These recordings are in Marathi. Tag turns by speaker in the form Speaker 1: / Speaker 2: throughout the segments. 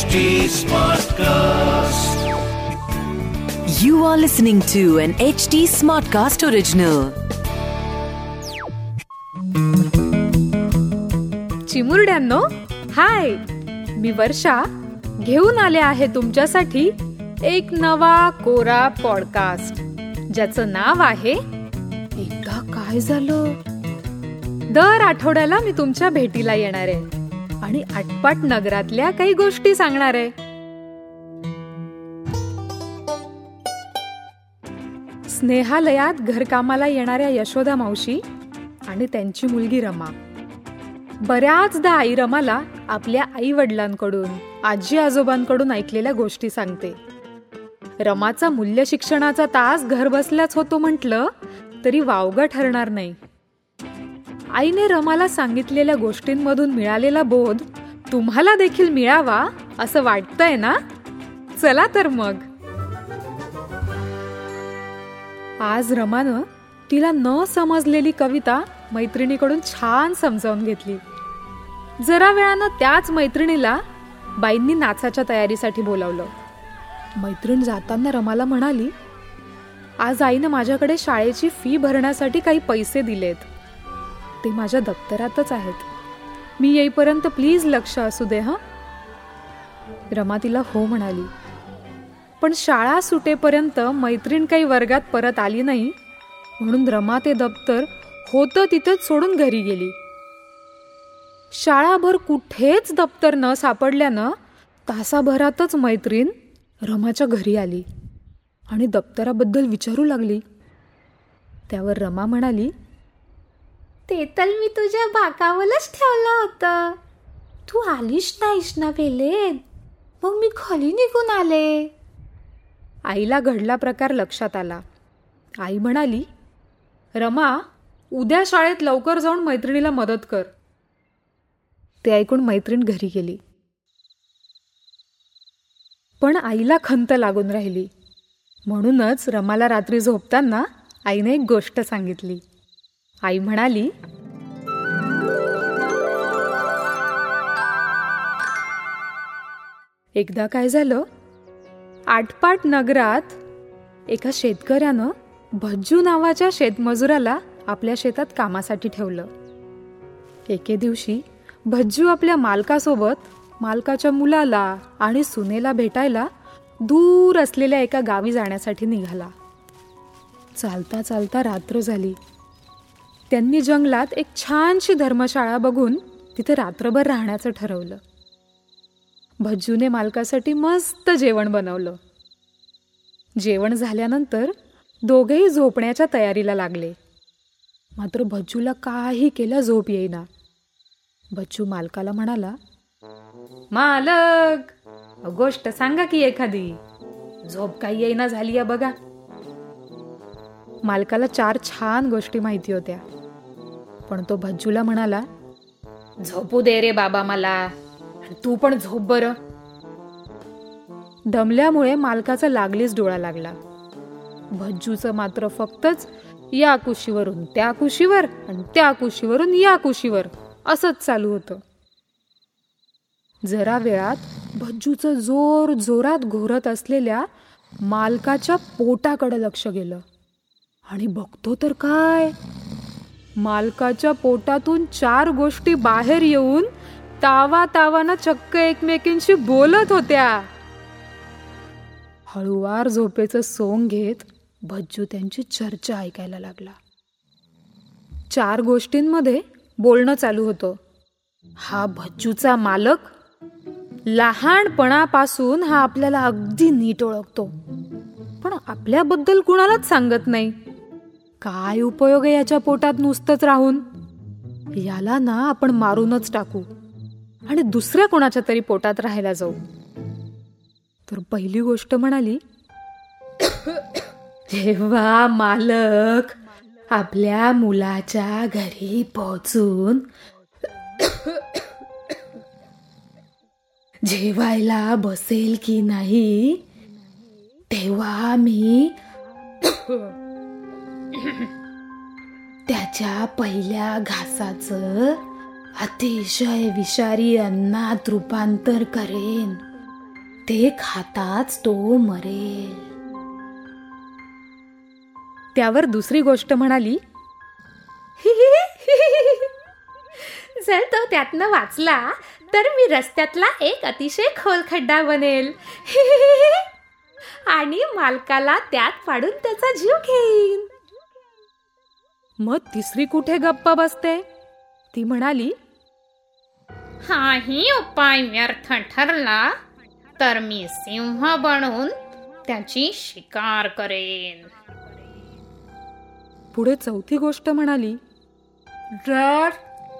Speaker 1: HD Smartcast.
Speaker 2: You are listening to an HD Smartcast original.
Speaker 3: चिमुरड्यांनो हाय मी वर्षा घेऊन आले आहे तुमच्यासाठी एक नवा कोरा पॉडकास्ट ज्याचं नाव आहे एकदा काय झालं दर आठवड्याला मी तुमच्या भेटीला येणार आहे आणि आटपाट नगरातल्या काही गोष्टी सांगणार आहे. स्नेहालयात घरकामाला येणाऱ्या यशोदा मावशी आणि त्यांची मुलगी रमा. बऱ्याचदा आई रमाला आपल्या आई वडिलांकडून आजी आजोबांकडून ऐकलेल्या गोष्टी सांगते. रमाचा मूल्य शिक्षणाचा तास घरबसल्याच होतो म्हटलं तरी वावगं ठरणार नाही. आईने रमाला सांगितलेल्या गोष्टींमधून मिळालेला बोध तुम्हाला देखील मिळावा असं वाटतंय ना? चला तर मग. आज रमानं तिला न समजलेली कविता मैत्रिणीकडून छान समजावून घेतली. जरा वेळानं त्याच मैत्रिणीला बाईंनी नाचाच्या तयारीसाठी बोलावलं. मैत्रीण जाताना रमाला म्हणाली आज आईनं माझ्याकडे शाळेची फी भरण्यासाठी काही पैसे दिलेत. ते माझ्या दप्तरातच आहेत. मी येईपर्यंत प्लीज लक्ष असू दे हं? रमा तिला हो म्हणाली. पण शाळा सुटेपर्यंत मैत्रीण काही वर्गात परत आली नाही म्हणून रमा ते दप्तर होतं तिथंच सोडून घरी गेली. शाळाभर कुठेच दप्तर न सापडल्यानं तासाभरातच मैत्रीण रमाच्या घरी आली आणि दप्तराबद्दल विचारू लागली. त्यावर रमा म्हणाली
Speaker 4: ते तर मी तुझ्या बाकावरच ठेवलं होतं. तू आलीच नाहीस ना वेलेत मग मी खाली निघून आले.
Speaker 3: आईला घडला प्रकार लक्षात आला. आई म्हणाली रमा उद्या शाळेत लवकर जाऊन मैत्रिणीला मदत कर. ते ऐकून मैत्रीण घरी गेली. पण आईला खंत लागून राहिली. म्हणूनच रमाला रात्री झोपताना आईने एक गोष्ट सांगितली. आई म्हणाली एकदा काय झालं? आटपाट नगरात एका शेतकऱ्यानं भज्जू नावाच्या शेतमजुराला आपल्या शेतात कामासाठी ठेवलं. एके दिवशी भज्जू आपल्या मालकासोबत मालकाच्या मुलाला आणि सुनेला भेटायला दूर असलेल्या एका गावी जाण्यासाठी निघाला. चालता चालता रात्र झाली. त्यांनी जंगलात एक छानशी धर्मशाळा बघून तिथे रात्रभर राहण्याचं ठरवलं. भज्जूने मालकासाठी मस्त जेवण बनवलं. जेवण झाल्यानंतर दोघेही झोपण्याच्या तयारीला लागले. मात्र भज्जूला काही केलं झोप येईना. भज्जू मालकाला म्हणाला मालक गोष्ट सांगा की एखादी. झोप काही येईना झाली बघा. मालकाला चार छान गोष्टी माहिती होत्या. पण तो भज्जूला म्हणाला झोपू दे रे बाबा मला तू पण झोप बर. दमल्यामुळे मालकाचा लागलीच डोळा लागला. भज्जूचं मात्र फक्तच या कुशीवरून त्या कुशीवर आणि त्या कुशीवरून या कुशीवर असंच चालू होतं. जरा वेळात भज्जूचं जोर जोरात घोरत असलेल्या मालकाच्या पोटाकडे लक्ष गेलं. आणि बघतो तर काय? मालकाच्या पोटातून चार गोष्टी बाहेर येऊन तावा तावानं चक्क एकमेकींशी बोलत होत्या. हळुवार झोपेचं सोंग घेत भज्जू त्यांची चर्चा ऐकायला लागला. चार गोष्टींमध्ये बोलणं चालू होतं. हा भज्जूचा मालक लहानपणापासून हा आपल्याला अगदी नीट ओळखतो. पण आपल्याबद्दल कुणालाच सांगत नाही. काय उपयोग आहे याच्या पोटात नुसतंच राहून? याला ना आपण मारूनच टाकू. आणि दुसऱ्या कोणाच्या तरी पोटात राहायला जाऊ. तर पहिली गोष्ट म्हणाली जेव्हा मालक आपल्या मुलाच्या घरी पोहोचून जेवायला बसेल की नाही तेव्हा मी त्याच्या पहिल्या घासाचं अतिशय विषारी अन्नात रूपांतर करेन.
Speaker 4: ते खाताच तो मरेल.
Speaker 3: त्यावर दुसरी गोष्ट म्हणाली.
Speaker 4: जर तो त्यातनं वाचला तर मी रस्त्यातला एक अतिशय खोल खड्डा बनेल. आणि मालकाला त्यात पाडून त्याचा जीव घेईन.
Speaker 3: मग तिसरी कुठे गप्पा बसते? ती म्हणाली
Speaker 5: हाही उपाय व्यर्थ ठरला तर मी सिंह बनून त्याची शिकार करेन.
Speaker 3: पुढे चौथी गोष्ट म्हणाली
Speaker 6: जर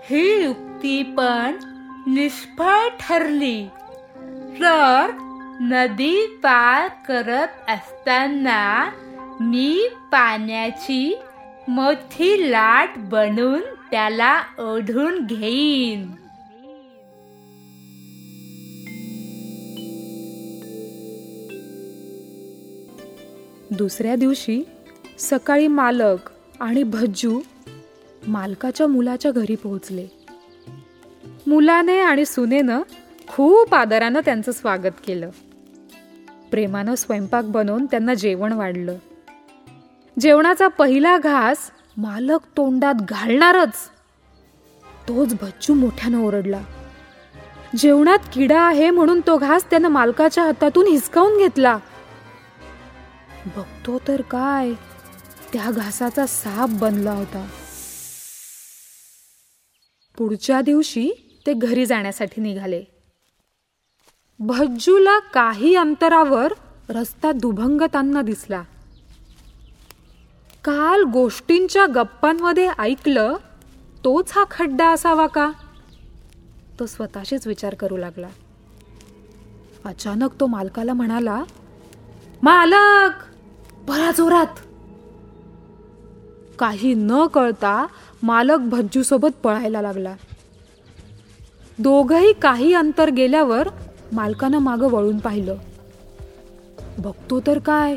Speaker 6: ही युक्ती पण निष्फळ ठरली तर नदी पार करत असताना मी पाण्याची मोठी लाट बनून त्याला ओढून घेईन.
Speaker 3: दुसऱ्या दिवशी सकाळी मालक आणि भज्जू मालकाच्या मुलाच्या घरी पोहोचले. मुलाने आणि सुनेनं खूप आदरानं त्यांचं स्वागत केलं. प्रेमानं स्वयंपाक बनवून त्यांना जेवण वाढलं. जेवणाचा पहिला घास मालक तोंडात घालणारच. तोच भज्जू मोठ्यानं ओरडला. जेवणात किडा आहे म्हणून तो घास त्यानं मालकाच्या हातातून हिसकावून घेतला. बघतो तर काय त्या घासाचा साप बनला होता. पुढच्या दिवशी ते घरी जाण्यासाठी निघाले. भज्जूला काही अंतरावर रस्ता दुभंगतांना दिसला. काल गोष्टींच्या गप्पांमध्ये ऐकलं तोच हा खड्डा असावा का? तो स्वतःशीच विचार करू लागला. अचानक तो मालकाला म्हणाला मालक बरा जोरात. काही न कळता मालक भज्जूसोबत पळायला लागला. दोघही काही अंतर गेल्यावर मालकानं मागं वळून पाहिलं. बघतो तर काय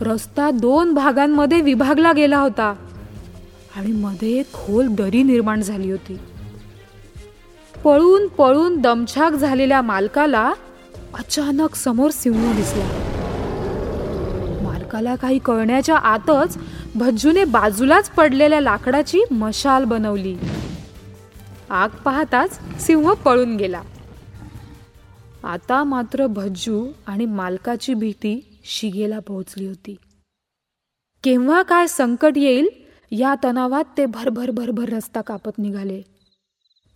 Speaker 3: रस्ता दोन भागांमध्ये विभागला गेला होता. आणि मध्ये खोल दरी निर्माण झाली होती. पळून पळून दमछाक झालेल्या मालकाला अचानक समोर सिंह दिसला. मालकाला काही कळण्याच्या आतच भज्जूने बाजूलाच पडलेल्या लाकडाची मशाल बनवली. आग पाहताच सिंह पळून गेला. आता मात्र भज्जू आणि मालकाची भीती शिगेला पोहोचली होती. केव्हा काय संकट येईल या तणावात ते भरभर भरभर रस्ता कापत निघाले.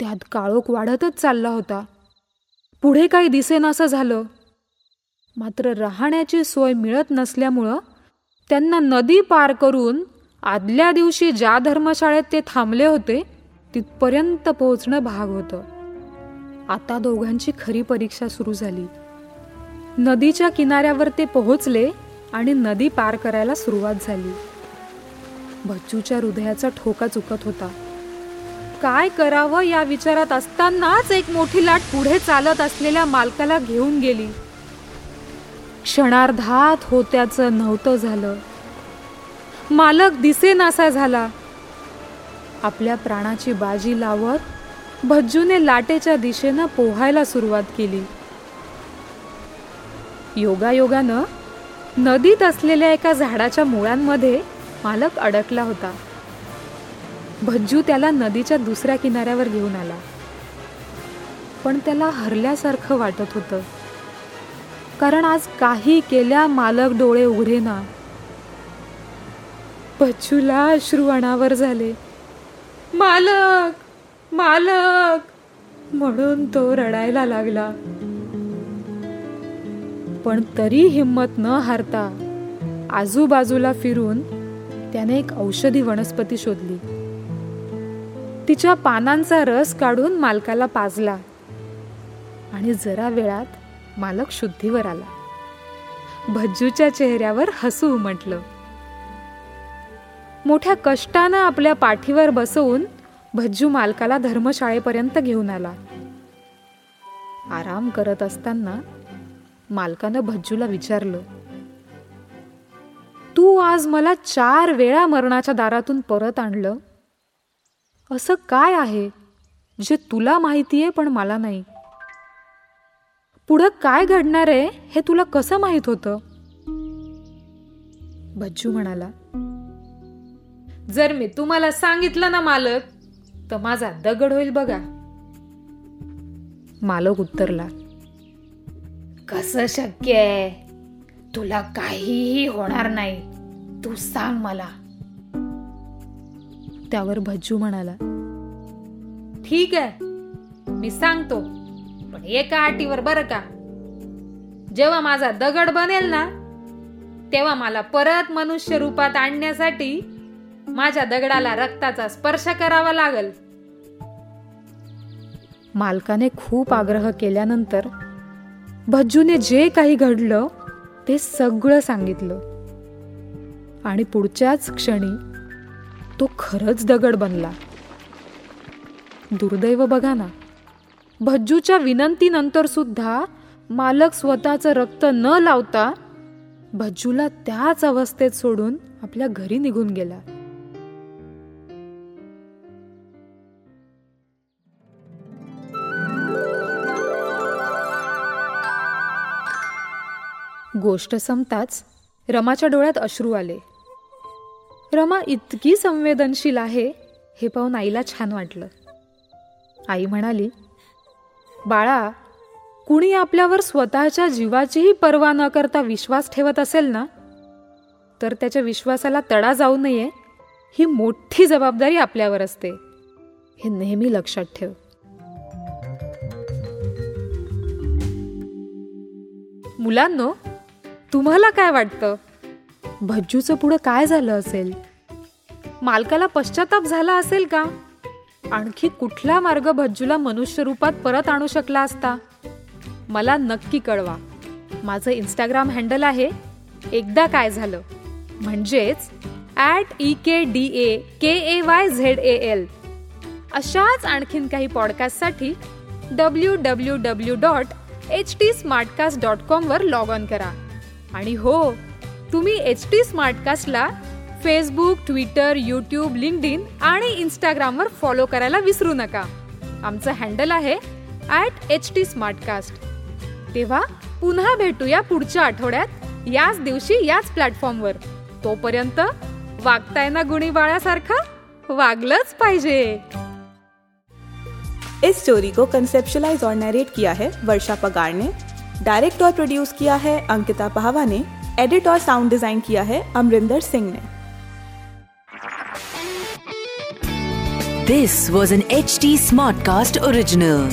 Speaker 3: त्यात काळोख वाढतच चालला होता. पुढे काही दिसेनासं झालं. मात्र राहण्याची सोय मिळत नसल्यामुळं त्यांना नदी पार करून आदल्या दिवशी ज्या धर्मशाळेत ते थांबले होते तिथपर्यंत पोहोचणं भाग होतं. आता दोघांची खरी परीक्षा सुरू झाली. नदीच्या किनाऱ्यावर ते पोहोचले आणि नदी पार करायला सुरुवात झाली. बच्चूच्या हृदयाचा ठोका चुकत होता. काय करावं या विचारात असतानाच एक मोठी लाट पुढे चालत असलेल्या मालकाला घेऊन गेली. क्षणार्धात होत्याचं नव्हतं झालं. मालक दिसेनासा झाला. आपल्या प्राणाची बाजी लावत भज्जूने लाटेच्या दिशेनं पोहायला सुरुवात केली. योगायोगानं नदीत असलेल्या एका झाडाच्या मुळांमध्ये मालक अडकला होता. भज्जू त्याला नदीच्या दुसऱ्या किनाऱ्यावर घेऊन आला. पण त्याला हरल्यासारखं वाटत होतं. कारण आज काही केल्या मालक डोळे उघडे ना. भज्जूला अश्रू अनावर झाले. मालक! मालक! म्हणून तो रडायला लागला. पण तरी हिंमत न हारता आजूबाजूला फिरून त्याने एक औषधी वनस्पती शोधली. तिच्या पानांचा रस काढून मालकाला पाजला आणि जरा वेळात मालक शुद्धीवर आला. भज्जूच्या चेहऱ्यावर हसू उमटलं. मोठ्या कष्टानं आपल्या पाठीवर बसवून भज्जू मालकाला धर्मशाळेपर्यंत घेऊन आला. आराम करत असताना मालकानं भज्जूला विचारलं तू आज मला चार वेळा मरणाच्या दारातून परत आणलं? असं काय आहे? जे तुला माहितीये पण मला नाही. पुढं काय घडणार आहे हे तुला कसं माहीत होतं? भज्जू म्हणाला जर मी तुम्हाला सांगितलं ना मालक तर माझा दगड होईल बघा. मालक उत्तरला
Speaker 5: कसं शक्य आहे? तुला काहीही होणार नाही. तू सांग मला.
Speaker 3: त्यावर भज्जू म्हणाला ठीक आहे मी सांगतो पण एका अटीवर बरं का? जेव्हा माझा दगड बनेल ना तेव्हा मला परत मनुष्य रूपात आणण्यासाठी माझ्या दगडाला रक्ताचा स्पर्श करावा लागल. मालकाने खूप आग्रह केल्यानंतर भज्जूने जे काही घडलं ते सगळं सांगितलं. आणि पुढच्याच क्षणी तो खरंच दगड बनला. दुर्दैव बघा ना. भज्जूच्या विनंतीनंतर सुद्धा मालक स्वतःचं रक्त न लावता भज्जूला त्याच अवस्थेत सोडून आपल्या घरी निघून गेला. गोष्ट संपताच रमाच्या डोळ्यात अश्रू आले. रमा इतकी संवेदनशील आहे. हे पाहून आईला छान वाटलं. आई म्हणाली बाळा कुणी आपल्यावर स्वतःच्या जीवाचीही पर्वा न करता विश्वास ठेवत असेल ना तर त्याच्या विश्वासाला तडा जाऊ नये ही मोठी जबाबदारी आपल्यावर असते. हे नेहमी लक्षात ठेव. मुलांनो तुम्हाला काय वाटतं? भज्जूचं पुढं काय झालं असेल? मालकाला पश्चाताप झाला असेल का? आणखी कुठला मार्ग भज्जूला मनुष्य रूपात परत आणू शकला असता? मला नक्की कळवा. माझं इंस्टाग्राम हँडल आहे. एकदा काय झालं? म्हणजेच at E K D A K A Y Z A L अशाच आणखीन काही पॉडकास्टसाठी W W W dot H T Smartcast dot कॉमवर log on करा. आणि हो तुम्ही एच टी स्मार्टकास्टला Facebook Twitter YouTube LinkedIn आणि इंस्टाग्रामवर फॉलो करायला विसरू नका. आमचं हँडल आहे ॲट एच टी स्मार्टकास्ट तेव्हा पुन्हा भेटूया पुढच्या आठवड्यात याच दिवशी याच प्लॅटफॉर्मवर तोपर्यंत वागताय ना गुणी बाळासारखं? वागलंच पाहिजे.
Speaker 7: इस स्टोरी को कंसेप्शलाइज और नरेट किया है वर्षा पगार ने. डायरेक्ट और प्रोड्यूस किया है अंकिता पहावा ने एडिट और साउंड डिज़ाइन किया है अमरिंदर सिंह ने
Speaker 2: this was an H T
Speaker 1: Smartcast original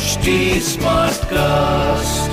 Speaker 1: smart Smartcast.